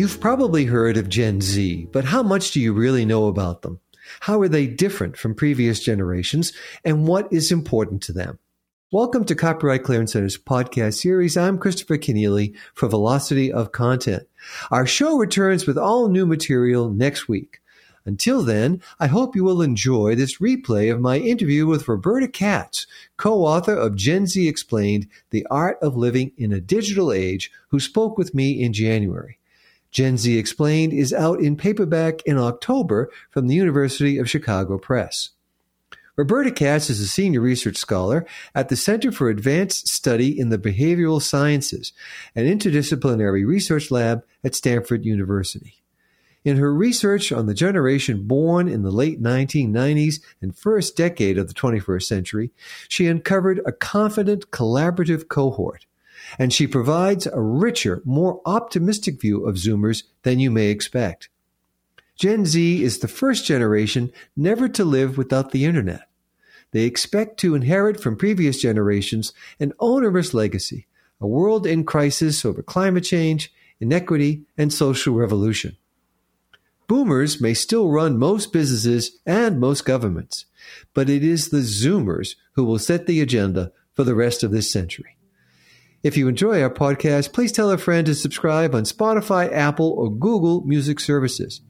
You've probably heard of Gen Z, but how much do you really know about them? How are they different from previous generations, and what is important to them? Welcome to Copyright Clearance Center's podcast series. I'm Christopher Kenneally for Velocity of Content. Our show returns with all new material next week. Until then, I hope you will enjoy this replay of my interview with Roberta Katz, co-author of Gen Z Explained, The Art of Living in a Digital Age, who spoke with me in January. Gen Z Explained is out in paperback in October from the University of Chicago Press. Roberta Katz is a senior research scholar at the Center for Advanced Study in the Behavioral Sciences, an interdisciplinary research lab at Stanford University. In her research on the generation born in the late 1990s and first decade of the 21st century, she uncovered a confident collaborative cohort and she provides a richer, more optimistic view of Zoomers than you may expect. Gen Z is the first generation never to live without the internet. They expect to inherit from previous generations an onerous legacy, a world in crisis over climate change, inequity, and social revolution. Boomers may still run most businesses and most governments, but it is the Zoomers who will set the agenda for the rest of this century. If you enjoy our podcast, please tell a friend to subscribe on Spotify, Apple, or Google Music Services.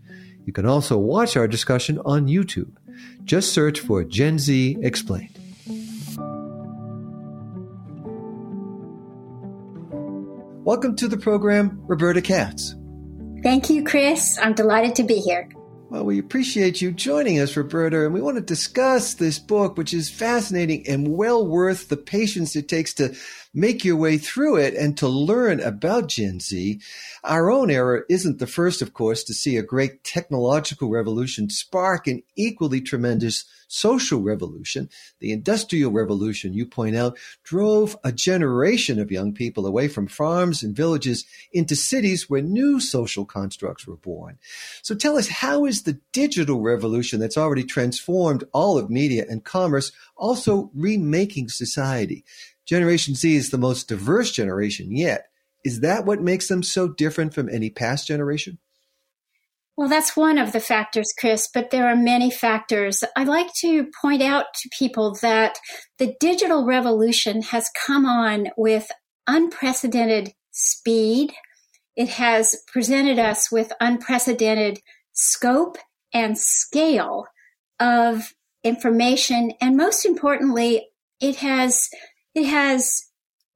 You can also watch our discussion on YouTube. Just search for Gen Z Explained. Welcome to the program, Roberta Katz. Thank you, Chris. I'm delighted to be here. Well, we appreciate you joining us, Roberta, and we want to discuss this book, which is fascinating and well worth the patience it takes to make your way through it and to learn about Gen Z. Our own era isn't the first, of course, to see a great technological revolution spark an equally tremendous social revolution. The Industrial Revolution, you point out, drove a generation of young people away from farms and villages into cities where new social constructs were born. So tell us, how is the digital revolution that's already transformed all of media and commerce also remaking society? Generation Z is the most diverse generation yet. Is that what makes them so different from any past generation? Well, that's one of the factors, Chris, but there are many factors. I like to point out to people that the digital revolution has come on with unprecedented speed. It has presented us with unprecedented scope and scale of information. And most importantly, it has it has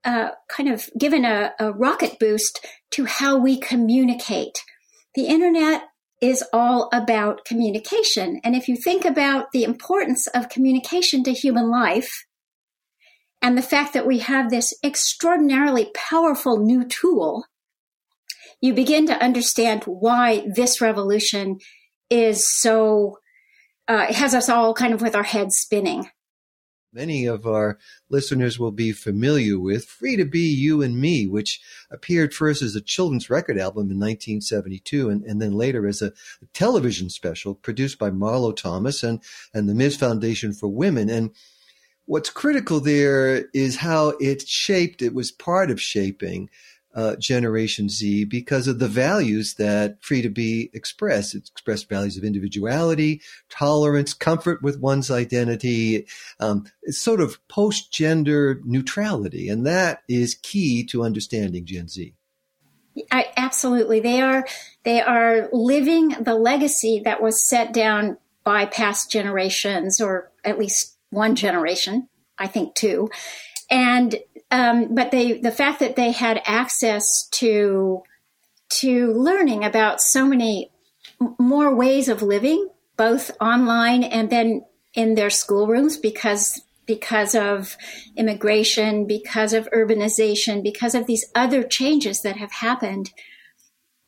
uh, kind of given a, a rocket boost to how we communicate. The internet is all about communication. And if you think about the importance of communication to human life, and the fact that we have this extraordinarily powerful new tool, you begin to understand why this revolution is so, uh, it has us all kind of with our heads spinning many of our listeners will be familiar with Free to Be You and Me, which appeared first as a children's record album in 1972 and, and then later as a, television special produced by Marlo Thomas and, and the Ms. Foundation for Women. And what's critical there is how it shaped, it was part of shaping uh, Generation Z because of the values that Free to Be expressed. It expressed values of individuality, tolerance, comfort with one's identity. Um, it's sort of post gender neutrality. And that is key to understanding Gen Z. I, absolutely. They are, they are living the legacy that was set down by past generations, or at least one generation, I think two. And um, but they, the fact that they had access to to learning about so many more ways of living, both online and then in their schoolrooms, because because of immigration, because of urbanization, because of these other changes that have happened,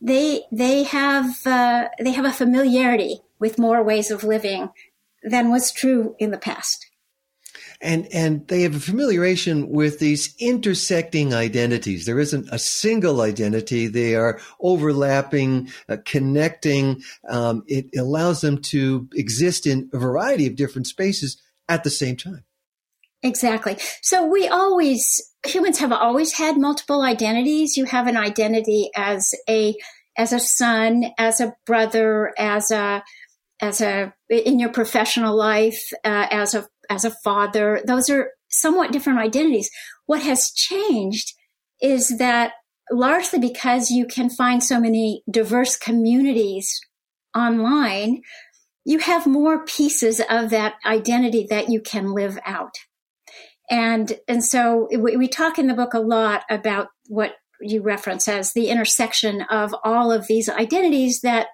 they they have uh, they have a familiarity with more ways of living than was true in the past and and they have a familiarization with these intersecting identities. There isn't a single identity; they are overlapping, uh, connecting. Um, it allows them to exist in a variety of different spaces at the same time. Exactly. So we always humans have always had multiple identities. You have an identity as a as a son, as a brother, as a as a in your professional life, uh, as a as a father. Those are somewhat different identities. What has changed is that largely because you can find so many diverse communities online, you have more pieces of that identity that you can live out. And, and so we, we talk in the book a lot about what you reference as the intersection of all of these identities that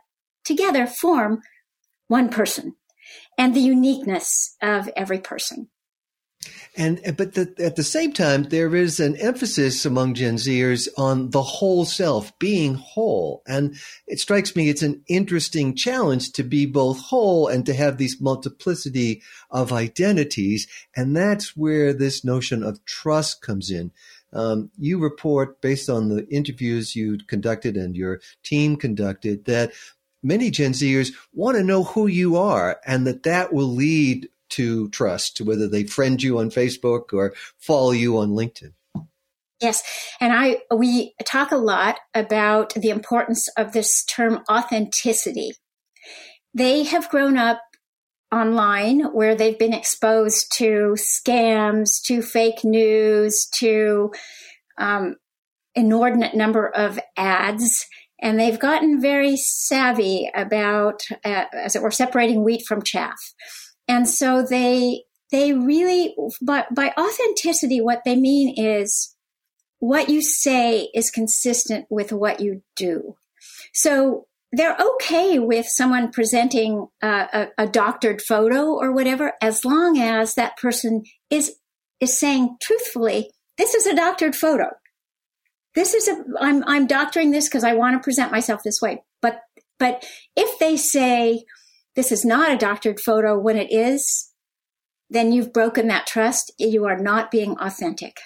together form one person and the uniqueness of every person. And but the, at the same time, there is an emphasis among Gen Zers on the whole self, being whole. And it strikes me it's an interesting challenge to be both whole and to have these multiplicity of identities. And that's where this notion of trust comes in. Um, you report, based on the interviews you conducted and your team conducted, that many Gen Zers want to know who you are and that that will lead to trust, whether they friend you on Facebook or follow you on LinkedIn. Yes, and I we talk a lot about the importance of this term authenticity. They have grown up online where they've been exposed to scams, to fake news, to um, inordinate number of ads, and they've gotten very savvy about, uh, as it were, separating wheat from chaff. And so they they really by by authenticity what they mean is what you say is consistent with what you do. So they're okay with someone presenting a, a, a, doctored photo or whatever, as long as that person is is saying truthfully, "This is a doctored photo. This is a I'm I'm doctoring this because I want to present myself this way." But but if they say, this is not a doctored photo when it is, then you've broken that trust. You are not being authentic.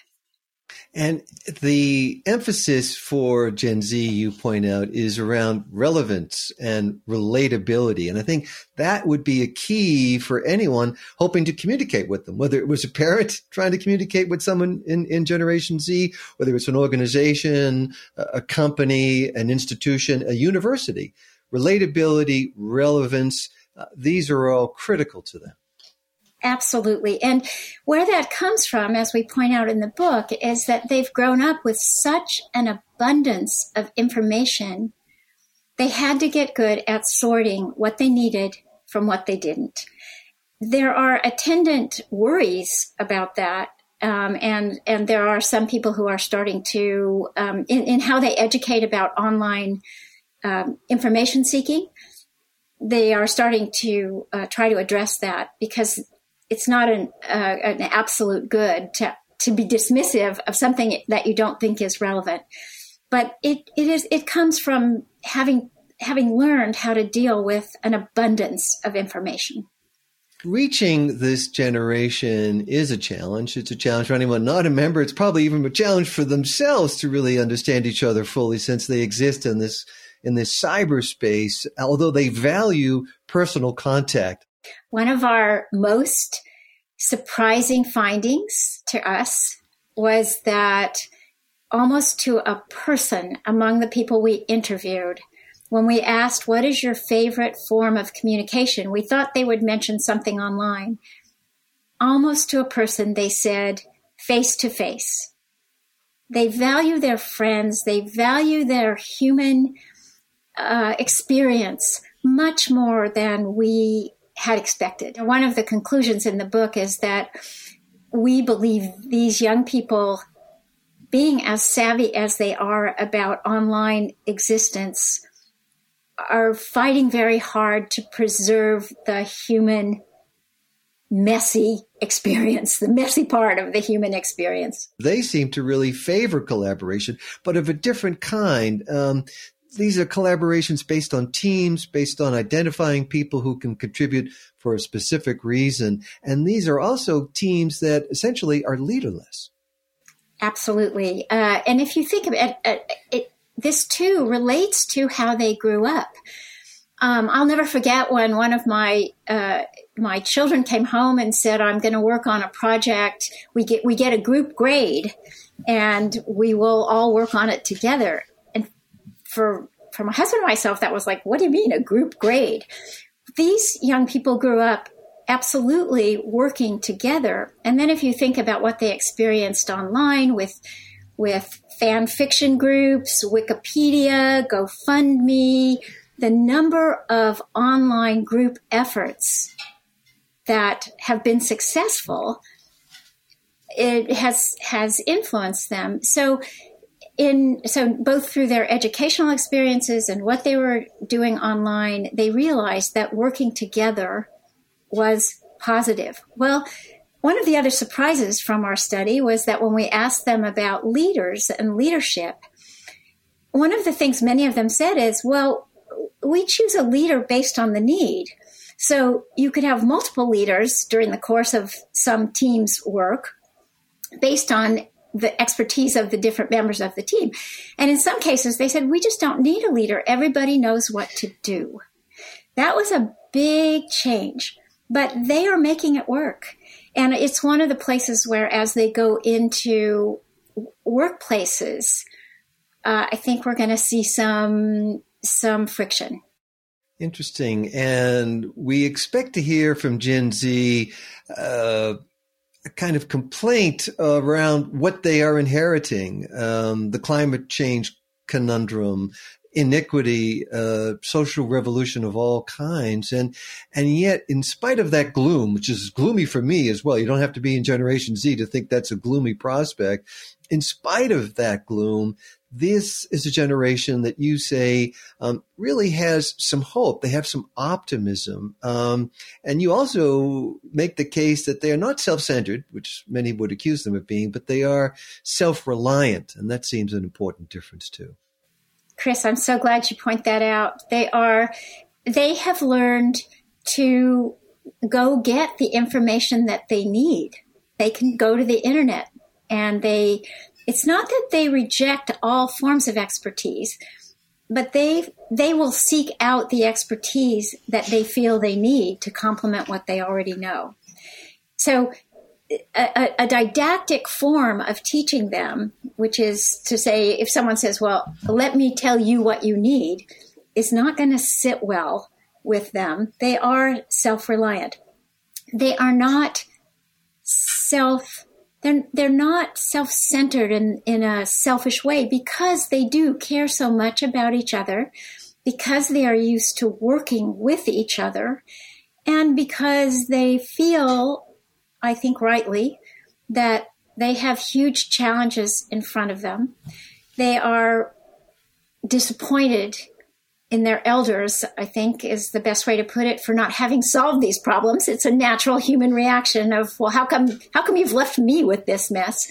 And the emphasis for Gen Z, you point out, is around relevance and relatability. And I think that would be a key for anyone hoping to communicate with them, whether it was a parent trying to communicate with someone in, in Generation Z, whether it's an organization, a company, an institution, a university. Relatability, relevance, uh, these are all critical to them. Absolutely. And where that comes from, as we point out in the book, is that they've grown up with such an abundance of information. They had to get good at sorting what they needed from what they didn't. There are attendant worries about that. Um, and and there are some people who are starting to um, in, in, how they educate about online um, information seeking they are starting to uh, try to address that because it's not an, uh, an absolute good to, to be dismissive of something that you don't think is relevant. But it, it is it comes from having having learned how to deal with an abundance of information. Reaching this generation is a challenge. It's a challenge for anyone not a member. It's probably even a challenge for themselves to really understand each other fully since they exist in this in this cyberspace, although they value personal contact. One of our most surprising findings to us was that almost to a person among the people we interviewed, when we asked, What is your favorite form of communication? we thought they would mention something online. Almost to a person, they said, face to face. They value their friends, they value their human uh, experience much more than we had expected. One of the conclusions in the book is that we believe these young people, being as savvy as they are about online existence, are fighting very hard to preserve the human messy experience, the messy part of the human experience. They seem to really favor collaboration, but of a different kind. Um, these are collaborations based on teams, based on identifying people who can contribute for a specific reason. And these are also teams that essentially are leaderless. Absolutely. Uh, and if you think of it, uh, it, this too relates to how they grew up. Um, I'll never forget when one of my uh, my children came home and said, "I'm going to work on a project. We get we get a group grade, and we will all work on it together." For for my husband and myself, that was like, what do you mean a group grade? These young people grew up absolutely working together. And then if you think about what they experienced online with with fan fiction groups, Wikipedia, GoFundMe, the number of online group efforts that have been successful it has has influenced them so in so both through their educational experiences and what they were doing online they realized that working together was positive well one of the other surprises from our study was that when we asked them about leaders and leadership one of the things many of them said is well we choose a leader based on the need. So you could have multiple leaders during the course of some team's work based on the expertise of the different members of the team. And in some cases, they said, we just don't need a leader. Everybody knows what to do. That was a big change, but they are making it work. And it's one of the places where, as they go into workplaces, uh, I think we're going to see some some friction. Interesting. And we expect to hear from Gen Z uh, kind of complaint around what they are inheriting um, the climate change conundrum, iniquity, uh, social revolution of all kinds. And, and yet, in spite of that gloom, which is gloomy for me as well, you don't have to be in Generation Z to think that's a gloomy prospect. In spite of that gloom, this is a generation that you say um, really has some hope. They have some optimism. Um, and you also make the case that they are not self centered, which many would accuse them of being, but they are self reliant. And that seems an important difference too. Chris, I'm so glad you point that out. They are, they have learned to go get the information that they need. They can go to the internet and they it's not that they reject all forms of expertise, but they they will seek out the expertise that they feel they need to complement what they already know. So a, a, didactic form of teaching them, which is to say, if someone says, Well, let me tell you what you need, is not going to sit well with them. They are self reliant. They are not self they're they're not self-centered in in a selfish way because they do care so much about each other because they are used to working with each other and because they feel i think rightly that they have huge challenges in front of them. They are disappointed in their elders, I think is the best way to put it, for not having solved these problems. It's a natural human reaction of, well, how come, how come you've left me with this mess?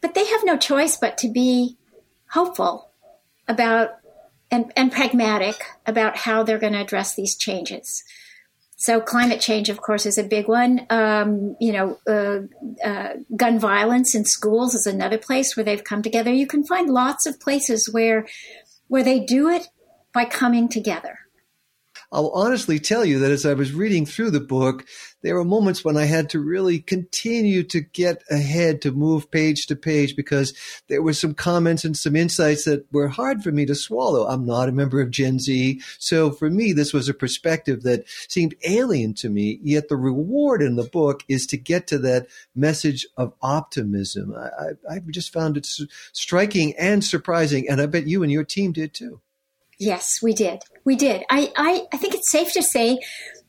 But they have no choice but to be hopeful about and, and pragmatic about how they're going to address these changes. So climate change, of course, is a big one. Um, you know, uh, uh, gun violence in schools is another place where they've come together. You can find lots of places where where they do it by coming together. I'll honestly tell you that as I was reading through the book, there were moments when I had to really continue to get ahead to move page to page because there were some comments and some insights that were hard for me to swallow. I'm not a member of Gen Z. So for me, this was a perspective that seemed alien to me. Yet the reward in the book is to get to that message of optimism. I, I, I just found it striking and surprising. And I bet you and your team did too. Yes, we did. We did. I, I, I think it's safe to say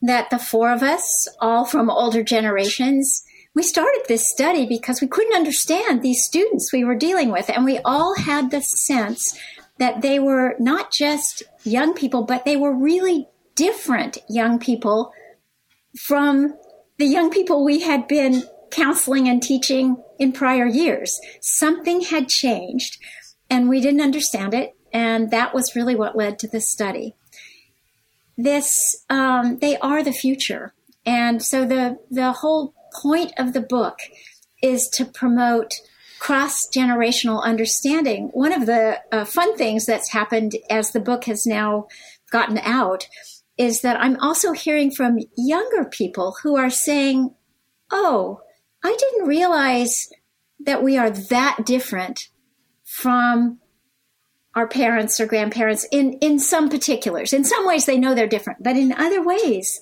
that the four of us, all from older generations, we started this study because we couldn't understand these students we were dealing with. And we all had the sense that they were not just young people, but they were really different young people from the young people we had been counseling and teaching in prior years. Something had changed and we didn't understand it. And that was really what led to this study. This, um, they are the future. And so the, the whole point of the book is to promote cross generational understanding. One of the uh, fun things that's happened as the book has now gotten out is that I'm also hearing from younger people who are saying, Oh, I didn't realize that we are that different from our parents or grandparents in, in some particulars. In some ways they know they're different, but in other ways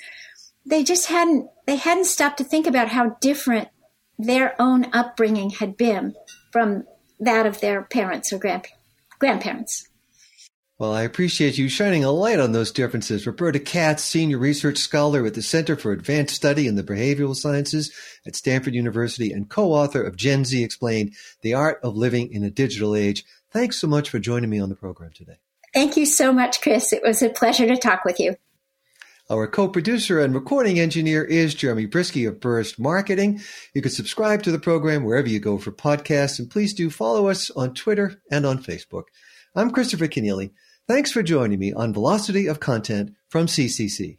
they just hadn't they hadn't stopped to think about how different their own upbringing had been from that of their parents or grand, grandparents. Well, I appreciate you shining a light on those differences. Roberta Katz, Senior Research Scholar at the Center for Advanced Study in the Behavioral Sciences at Stanford University and co-author of Gen Z Explained, The Art of Living in a Digital Age. Thanks so much for joining me on the program today. Thank you so much, Chris. It was a pleasure to talk with you. Our co-producer and recording engineer is Jeremy Brieske of Burst Marketing. You can subscribe to the program wherever you go for podcasts, and please do follow us on Twitter and on Facebook. I'm Christopher Kenneally. Thanks for joining me on Velocity of Content from CCC.